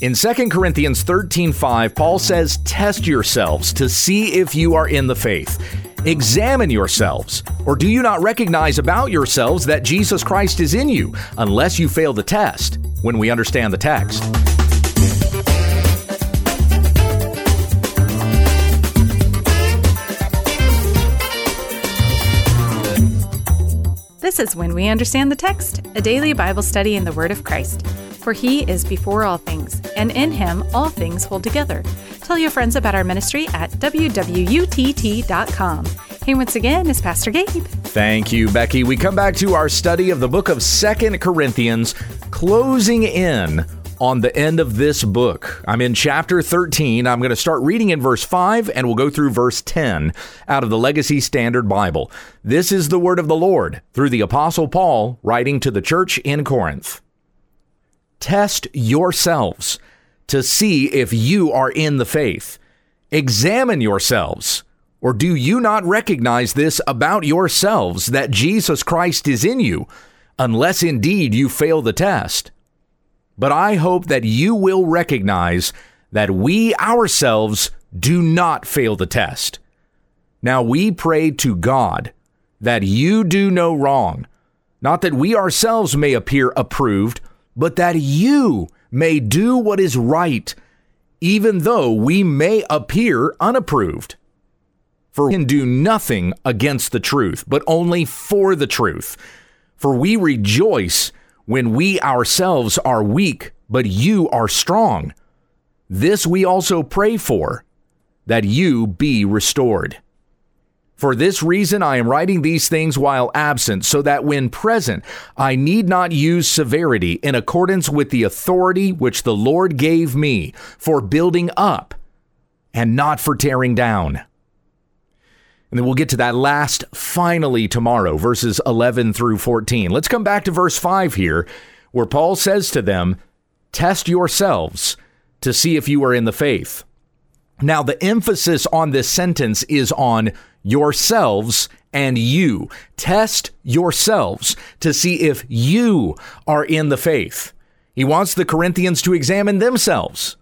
In 2 Corinthians 13:5, Paul says, "Test yourselves to see if you are in the faith. Examine yourselves, or do you not recognize about yourselves that Jesus Christ is in you, unless you fail the test?" When we understand the text. This is When We Understand the Text, a daily Bible study in the Word of Christ. For He is before all things, and in Him all things hold together. Tell your friends about our ministry at wwutt.com. Hey, once again, is Pastor Gabe. Thank you, Becky. We come back to our study of the book of Second Corinthians, closing in on the end of this book. I'm in chapter 13. I'm going to start reading in verse 5 and we'll go through verse 10 out of the Legacy Standard Bible. This is the word of the Lord through the Apostle Paul writing to the church in Corinth. Test yourselves to see if you are in the faith. Examine yourselves. Or do you not recognize this about yourselves that Jesus Christ is in you, unless indeed you fail the test? But I hope that you will recognize that we ourselves do not fail the test. Now we pray to God that you do no wrong, not that we ourselves may appear approved, but that you may do what is right, even though we may appear unapproved. For we can do nothing against the truth, but only for the truth. For we rejoice when we ourselves are weak, but you are strong. This we also pray for, that you be restored. For this reason, I am writing these things while absent, so that when present, I need not use severity in accordance with the authority which the Lord gave me for building up and not for tearing down. And then we'll get to that last finally tomorrow, verses 11 through 14. Let's come back to verse 5 here, where Paul says to them, Test yourselves to see if you are in the faith. Now, the emphasis on this sentence is on yourselves and you. Test yourselves to see if you are in the faith. He wants the Corinthians to examine themselves.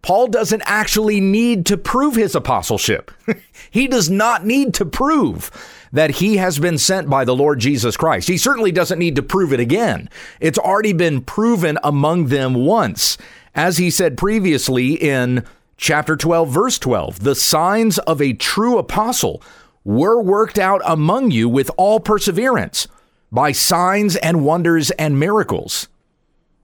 Paul doesn't actually need to prove his apostleship. he does not need to prove that he has been sent by the Lord Jesus Christ. He certainly doesn't need to prove it again. It's already been proven among them once. As he said previously in chapter 12, verse 12, the signs of a true apostle were worked out among you with all perseverance by signs and wonders and miracles.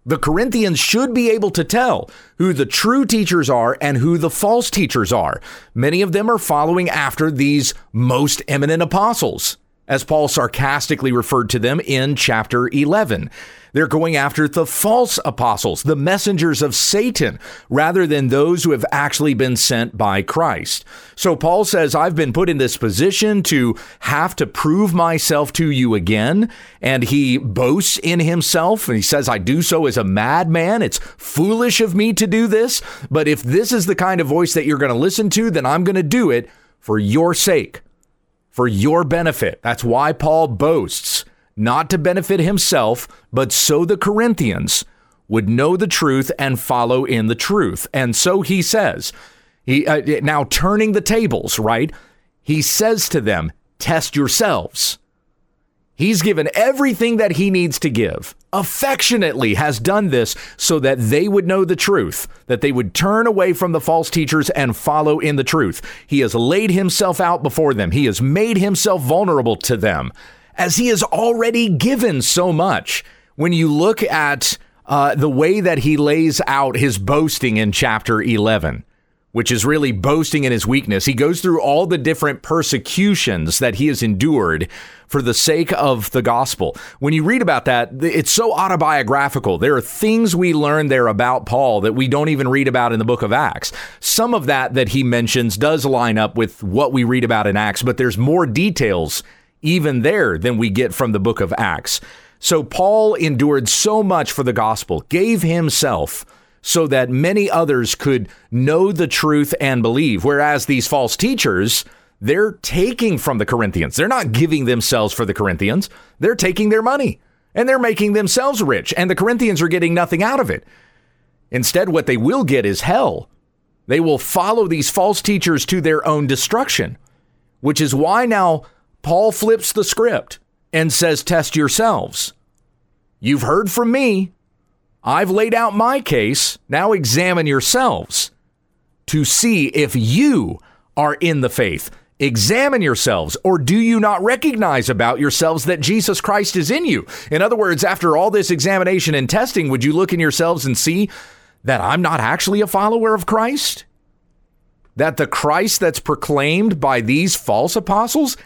The Corinthians should be able to tell who the true teachers are and who the false teachers are. Many of them are following after these most eminent apostles, as Paul sarcastically referred to them in chapter 11. They're going after the false apostles, the messengers of Satan, rather than those who have actually been sent by Christ. So Paul says, I've been put in this position to have to prove myself to you again. And he boasts in himself and he says, I do so as a madman. It's foolish of me to do this. But if this is the kind of voice that you're going to listen to, then I'm going to do it for your sake, for your benefit. That's why Paul boasts not to benefit himself, but so the Corinthians would know the truth and follow in the truth. And so he says, he uh, now turning the tables, right? He says to them, test yourselves. He's given everything that he needs to give. Affectionately has done this so that they would know the truth, that they would turn away from the false teachers and follow in the truth. He has laid himself out before them. He has made himself vulnerable to them as he has already given so much. When you look at uh, the way that he lays out his boasting in chapter 11, which is really boasting in his weakness, he goes through all the different persecutions that he has endured for the sake of the gospel. When you read about that, it's so autobiographical. There are things we learn there about Paul that we don't even read about in the book of Acts. Some of that that he mentions does line up with what we read about in Acts, but there's more details even there than we get from the book of Acts. So Paul endured so much for the gospel, gave himself so that many others could know the truth and believe. Whereas these false teachers, they're taking from the Corinthians. They're not giving themselves for the Corinthians, they're taking their money and they're making themselves rich, and the Corinthians are getting nothing out of it. Instead, what they will get is hell. They will follow these false teachers to their own destruction, which is why now Paul flips the script and says, Test yourselves. You've heard from me. I've laid out my case. Now examine yourselves to see if you are in the faith. Examine yourselves, or do you not recognize about yourselves that Jesus Christ is in you? In other words, after all this examination and testing, would you look in yourselves and see that I'm not actually a follower of Christ? That the Christ that's proclaimed by these false apostles,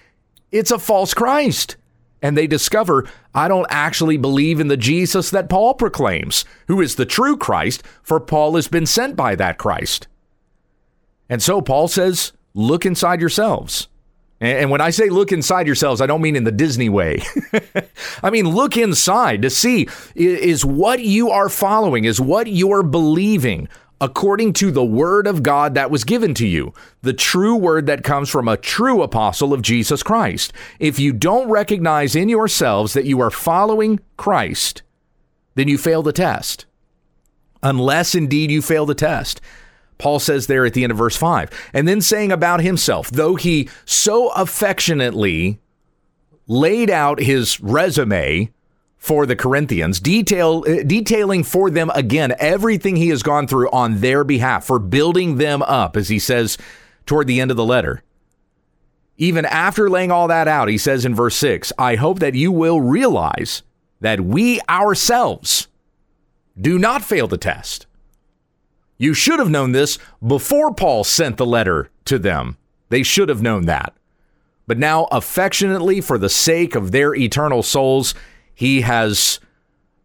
it's a false Christ. And they discover, I don't actually believe in the Jesus that Paul proclaims, who is the true Christ, for Paul has been sent by that Christ. And so Paul says, look inside yourselves. And when I say look inside yourselves, I don't mean in the Disney way. I mean, look inside to see is what you are following, is what you're believing according to the word of God that was given to you, the true word that comes from a true apostle of Jesus Christ. If you don't recognize in yourselves that you are following Christ, then you fail the test. Unless indeed you fail the test. Paul says there at the end of verse 5. And then saying about himself, though he so affectionately laid out his resume for the Corinthians, detail, uh, detailing for them again everything he has gone through on their behalf for building them up, as he says toward the end of the letter. Even after laying all that out, he says in verse 6 I hope that you will realize that we ourselves do not fail the test. You should have known this before Paul sent the letter to them. They should have known that. But now, affectionately, for the sake of their eternal souls, he has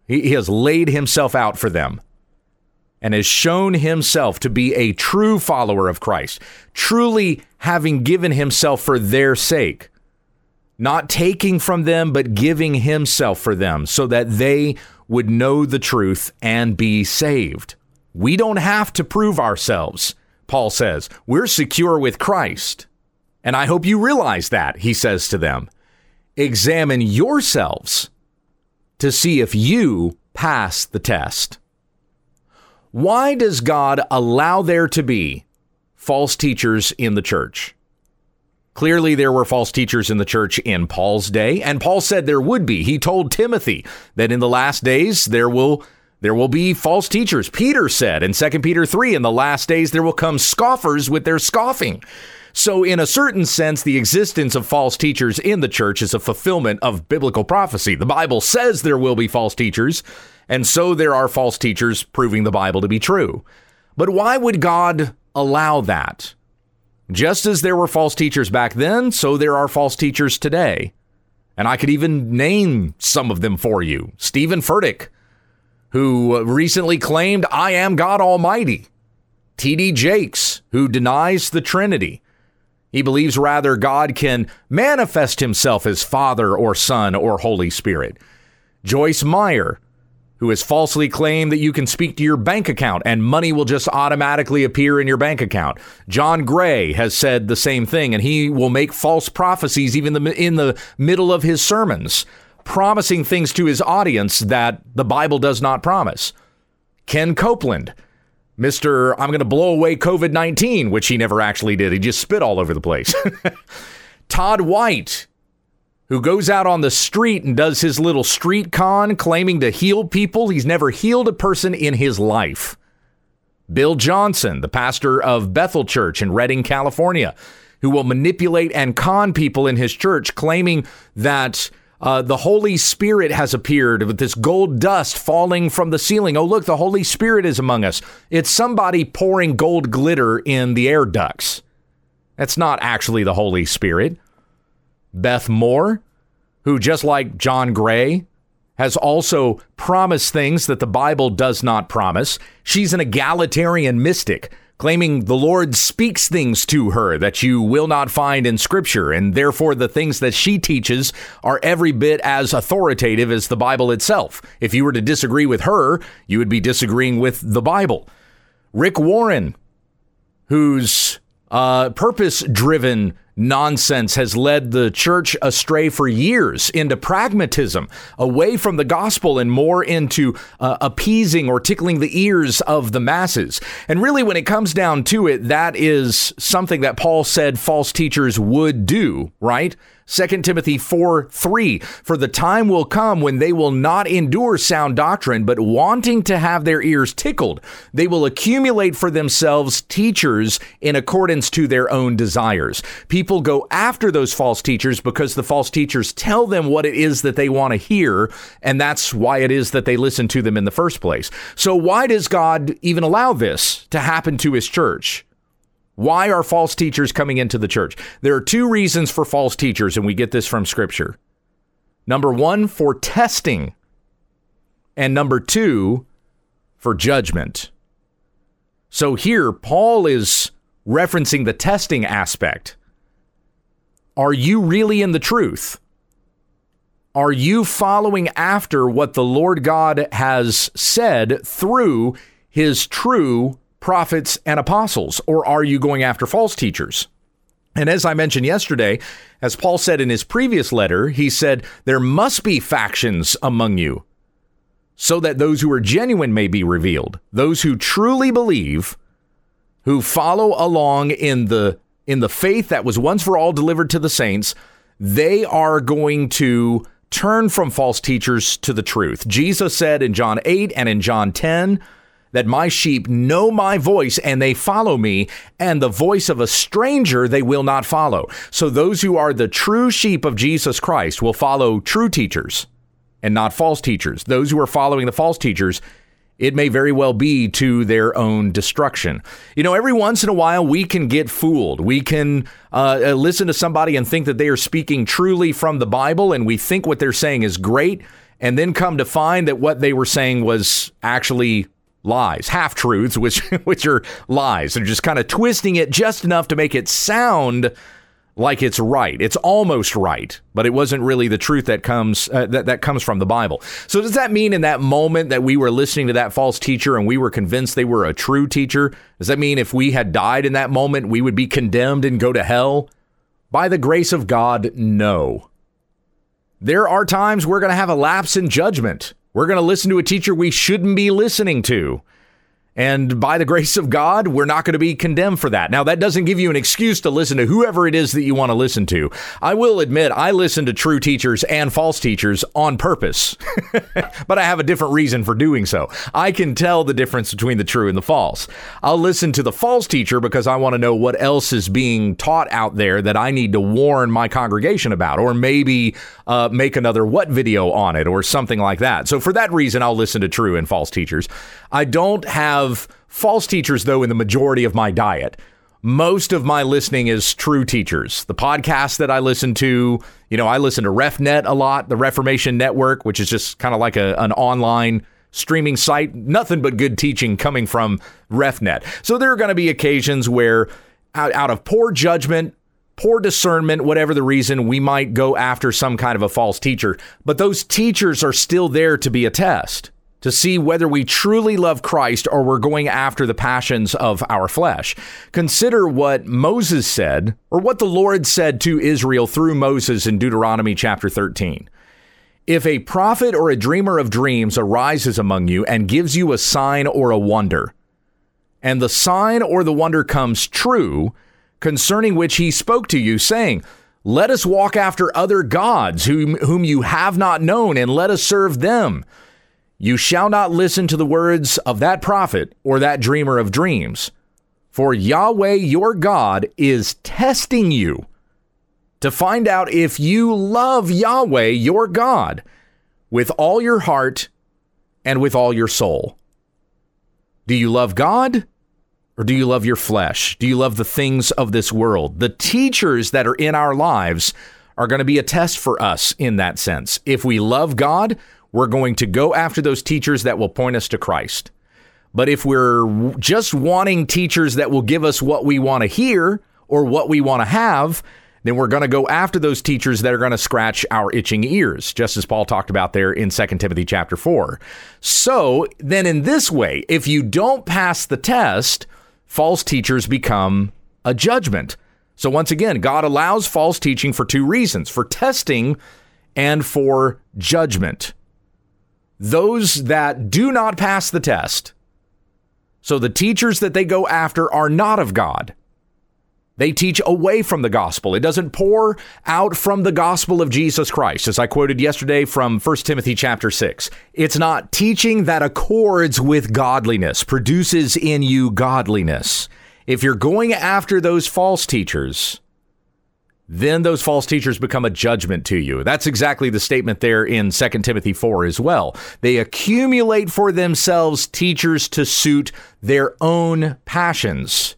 he has laid himself out for them and has shown himself to be a true follower of Christ, truly having given himself for their sake, not taking from them, but giving himself for them so that they would know the truth and be saved. We don't have to prove ourselves, Paul says. We're secure with Christ. And I hope you realize that, he says to them. Examine yourselves to see if you pass the test. Why does God allow there to be false teachers in the church? Clearly, there were false teachers in the church in Paul's day, and Paul said there would be. He told Timothy that in the last days there will there will be false teachers. Peter said in 2 Peter 3, in the last days there will come scoffers with their scoffing. So, in a certain sense, the existence of false teachers in the church is a fulfillment of biblical prophecy. The Bible says there will be false teachers, and so there are false teachers proving the Bible to be true. But why would God allow that? Just as there were false teachers back then, so there are false teachers today. And I could even name some of them for you. Stephen Furtick who recently claimed, I am God Almighty. T.D. Jakes, who denies the Trinity. He believes rather God can manifest himself as Father or Son or Holy Spirit. Joyce Meyer, who has falsely claimed that you can speak to your bank account and money will just automatically appear in your bank account. John Gray has said the same thing, and he will make false prophecies even in the middle of his sermons promising things to his audience that the Bible does not promise. Ken Copeland, Mr. I'm going to blow away COVID 19, which he never actually did. He just spit all over the place. Todd White, who goes out on the street and does his little street con claiming to heal people. He's never healed a person in his life. Bill Johnson, the pastor of Bethel Church in Redding, California, who will manipulate and con people in his church, claiming that uh, the Holy Spirit has appeared with this gold dust falling from the ceiling. Oh, look, the Holy Spirit is among us. It's somebody pouring gold glitter in the air ducts. That's not actually the Holy Spirit. Beth Moore, who, just like John Gray, has also promised things that the Bible does not promise. She's an egalitarian mystic claiming the Lord speaks things to her that you will not find in Scripture, and therefore the things that she teaches are every bit as authoritative as the Bible itself. If you were to disagree with her, you would be disagreeing with the Bible. Rick Warren, whose uh, purpose driven nonsense has led the church astray for years into pragmatism, away from the gospel and more into uh, appeasing or tickling the ears of the masses. And really, when it comes down to it, that is something that Paul said false teachers would do, right? 2 Timothy 4 3. For the time will come when they will not endure sound doctrine, but wanting to have their ears tickled, they will accumulate for themselves teachers in accordance to their own desires. People go after those false teachers because the false teachers tell them what it is that they want to hear, and that's why it is that they listen to them in the first place. So, why does God even allow this to happen to his church? Why are false teachers coming into the church? There are two reasons for false teachers, and we get this from Scripture. Number one, for testing, and number two, for judgment. So here, Paul is referencing the testing aspect. Are you really in the truth? Are you following after what the Lord God has said through his true prophets, and apostles? Or are you going after false teachers? And as I mentioned yesterday, as Paul said in his previous letter, he said, There must be factions among you, so that those who are genuine may be revealed. Those who truly believe, who follow along in the in the faith that was once for all delivered to the saints, they are going to turn from false teachers to the truth. Jesus said in John 8 and in John 10, that my sheep know my voice and they follow me, and the voice of a stranger they will not follow. So those who are the true sheep of Jesus Christ will follow true teachers and not false teachers. Those who are following the false teachers, it may very well be to their own destruction. You know, every once in a while we can get fooled. We can uh, uh listen to somebody and think that they are speaking truly from the Bible, and we think what they're saying is great, and then come to find that what they were saying was actually lies, half truths, which which are lies. They're just kind of twisting it just enough to make it sound like it's right. It's almost right, but it wasn't really the truth that comes uh, that that comes from the Bible. So does that mean in that moment that we were listening to that false teacher and we were convinced they were a true teacher? Does that mean if we had died in that moment we would be condemned and go to hell? By the grace of God, no. There are times we're going to have a lapse in judgment. We're going to listen to a teacher we shouldn't be listening to. And by the grace of God, we're not going to be condemned for that. Now, that doesn't give you an excuse to listen to whoever it is that you want to listen to. I will admit, I listen to true teachers and false teachers on purpose, but I have a different reason for doing so. I can tell the difference between the true and the false. I'll listen to the false teacher because I want to know what else is being taught out there that I need to warn my congregation about, or maybe uh, make another what video on it, or something like that. So, for that reason, I'll listen to true and false teachers. I don't have false teachers, though, in the majority of my diet. Most of my listening is true teachers. The podcasts that I listen to, you know, I listen to RefNet a lot, the Reformation Network, which is just kind of like a, an online streaming site. Nothing but good teaching coming from RefNet. So there are going to be occasions where, out, out of poor judgment, poor discernment, whatever the reason, we might go after some kind of a false teacher. But those teachers are still there to be a test to see whether we truly love Christ or we're going after the passions of our flesh. Consider what Moses said, or what the Lord said to Israel through Moses in Deuteronomy chapter 13. If a prophet or a dreamer of dreams arises among you and gives you a sign or a wonder, and the sign or the wonder comes true, concerning which he spoke to you, saying, Let us walk after other gods whom, whom you have not known, and let us serve them. You shall not listen to the words of that prophet or that dreamer of dreams, for Yahweh your God is testing you to find out if you love Yahweh your God with all your heart and with all your soul. Do you love God or do you love your flesh? Do you love the things of this world? The teachers that are in our lives are going to be a test for us in that sense. If we love God, we're going to go after those teachers that will point us to Christ. But if we're just wanting teachers that will give us what we want to hear or what we want to have, then we're going to go after those teachers that are going to scratch our itching ears, just as Paul talked about there in 2 Timothy chapter 4. So, then in this way, if you don't pass the test, false teachers become a judgment. So, once again, God allows false teaching for two reasons for testing and for judgment. Those that do not pass the test, so the teachers that they go after are not of God. They teach away from the gospel. It doesn't pour out from the gospel of Jesus Christ, as I quoted yesterday from 1 Timothy chapter 6. It's not teaching that accords with godliness, produces in you godliness if you're going after those false teachers, then those false teachers become a judgment to you. That's exactly the statement there in 2 Timothy 4 as well. They accumulate for themselves teachers to suit their own passions.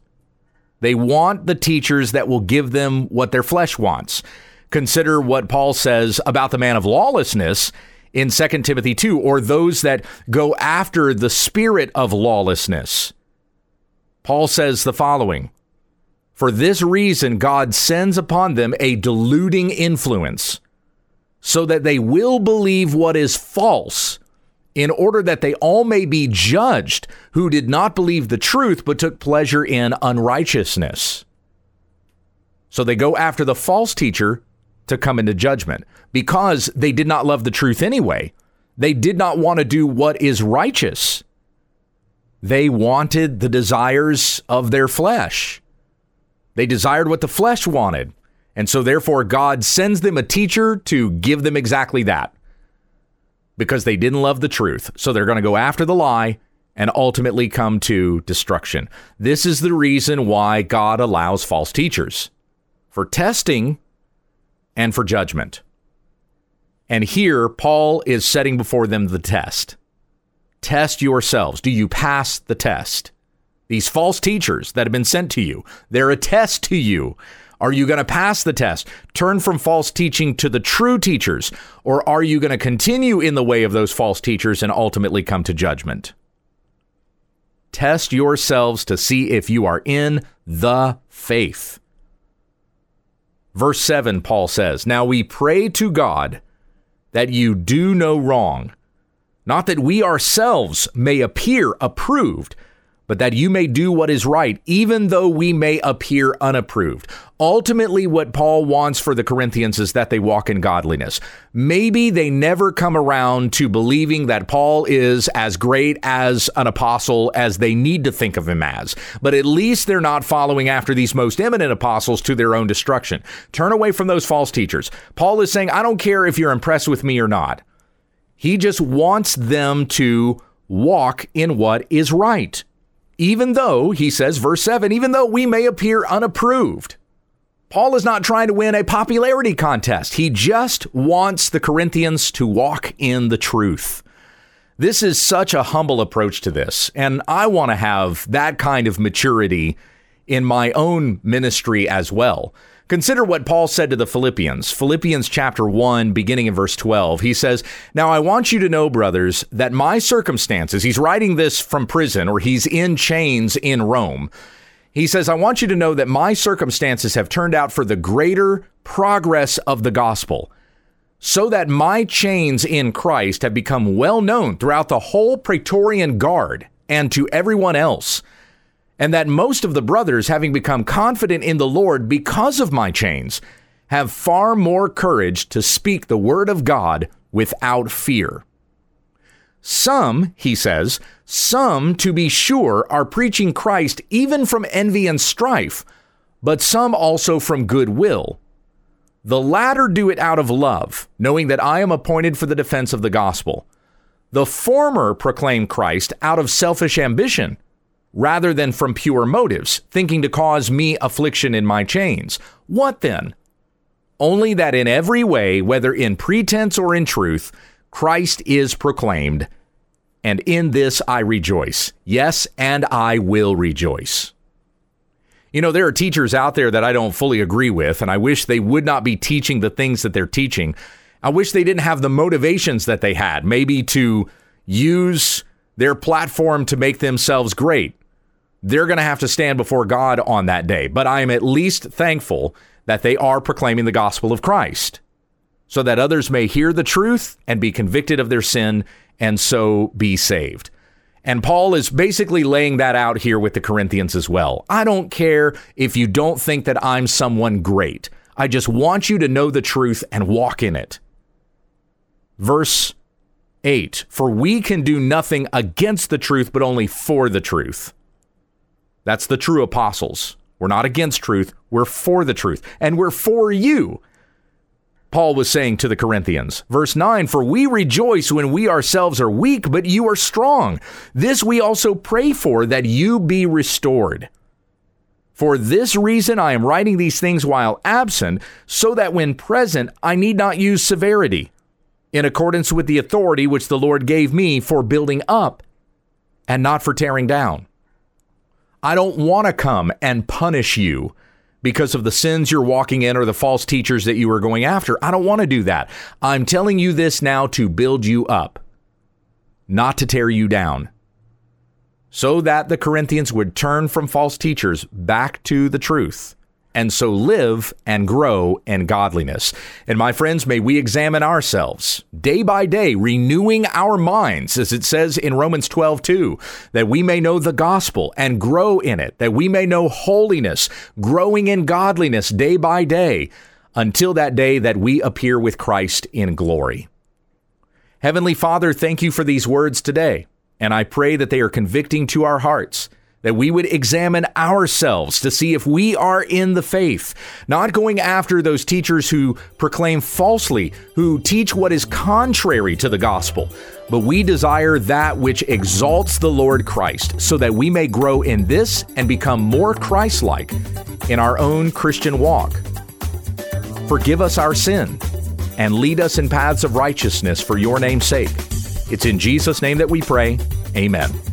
They want the teachers that will give them what their flesh wants. Consider what Paul says about the man of lawlessness in 2 Timothy 2, or those that go after the spirit of lawlessness. Paul says the following For this reason, God sends upon them a deluding influence, so that they will believe what is false, in order that they all may be judged who did not believe the truth, but took pleasure in unrighteousness. So they go after the false teacher to come into judgment because they did not love the truth anyway. They did not want to do what is righteous. They wanted the desires of their flesh. They desired what the flesh wanted. And so, therefore, God sends them a teacher to give them exactly that because they didn't love the truth. So, they're going to go after the lie and ultimately come to destruction. This is the reason why God allows false teachers for testing and for judgment. And here, Paul is setting before them the test test yourselves. Do you pass the test? These false teachers that have been sent to you, they're a test to you. Are you going to pass the test? Turn from false teaching to the true teachers? Or are you going to continue in the way of those false teachers and ultimately come to judgment? Test yourselves to see if you are in the faith. Verse 7, Paul says, Now we pray to God that you do no wrong not that we ourselves may appear approved, but that you may do what is right, even though we may appear unapproved. Ultimately, what Paul wants for the Corinthians is that they walk in godliness. Maybe they never come around to believing that Paul is as great as an apostle as they need to think of him as, but at least they're not following after these most eminent apostles to their own destruction. Turn away from those false teachers. Paul is saying, I don't care if you're impressed with me or not. He just wants them to walk in what is right. Even though, he says, verse 7, even though we may appear unapproved. Paul is not trying to win a popularity contest. He just wants the Corinthians to walk in the truth. This is such a humble approach to this, and I want to have that kind of maturity in my own ministry as well. Consider what Paul said to the Philippians. Philippians chapter 1, beginning in verse 12. He says, Now I want you to know, brothers, that my circumstances, he's writing this from prison or he's in chains in Rome. He says, I want you to know that my circumstances have turned out for the greater progress of the gospel, so that my chains in Christ have become well known throughout the whole Praetorian Guard and to everyone else and that most of the brothers, having become confident in the Lord because of my chains, have far more courage to speak the word of God without fear. Some, he says, some, to be sure, are preaching Christ even from envy and strife, but some also from goodwill. The latter do it out of love, knowing that I am appointed for the defense of the gospel. The former proclaim Christ out of selfish ambition rather than from pure motives, thinking to cause me affliction in my chains. What then? Only that in every way, whether in pretense or in truth, Christ is proclaimed, and in this I rejoice. Yes, and I will rejoice. You know, there are teachers out there that I don't fully agree with, and I wish they would not be teaching the things that they're teaching. I wish they didn't have the motivations that they had, maybe to use their platform to make themselves great they're going to have to stand before God on that day. But I am at least thankful that they are proclaiming the gospel of Christ so that others may hear the truth and be convicted of their sin and so be saved. And Paul is basically laying that out here with the Corinthians as well. I don't care if you don't think that I'm someone great. I just want you to know the truth and walk in it. Verse 8 For we can do nothing against the truth, but only for the truth. That's the true apostles. We're not against truth, we're for the truth, and we're for you. Paul was saying to the Corinthians. Verse 9 For we rejoice when we ourselves are weak, but you are strong. This we also pray for, that you be restored. For this reason I am writing these things while absent, so that when present I need not use severity, in accordance with the authority which the Lord gave me for building up and not for tearing down. I don't want to come and punish you because of the sins you're walking in or the false teachers that you are going after. I don't want to do that. I'm telling you this now to build you up, not to tear you down, so that the Corinthians would turn from false teachers back to the truth and so live and grow in godliness. And my friends, may we examine ourselves day by day, renewing our minds, as it says in Romans 12, 2, that we may know the gospel and grow in it, that we may know holiness, growing in godliness day by day, until that day that we appear with Christ in glory. Heavenly Father, thank you for these words today, and I pray that they are convicting to our hearts that we would examine ourselves to see if we are in the faith, not going after those teachers who proclaim falsely, who teach what is contrary to the gospel, but we desire that which exalts the Lord Christ, so that we may grow in this and become more Christ like in our own Christian walk. Forgive us our sin and lead us in paths of righteousness for your name's sake. It's in Jesus' name that we pray. Amen.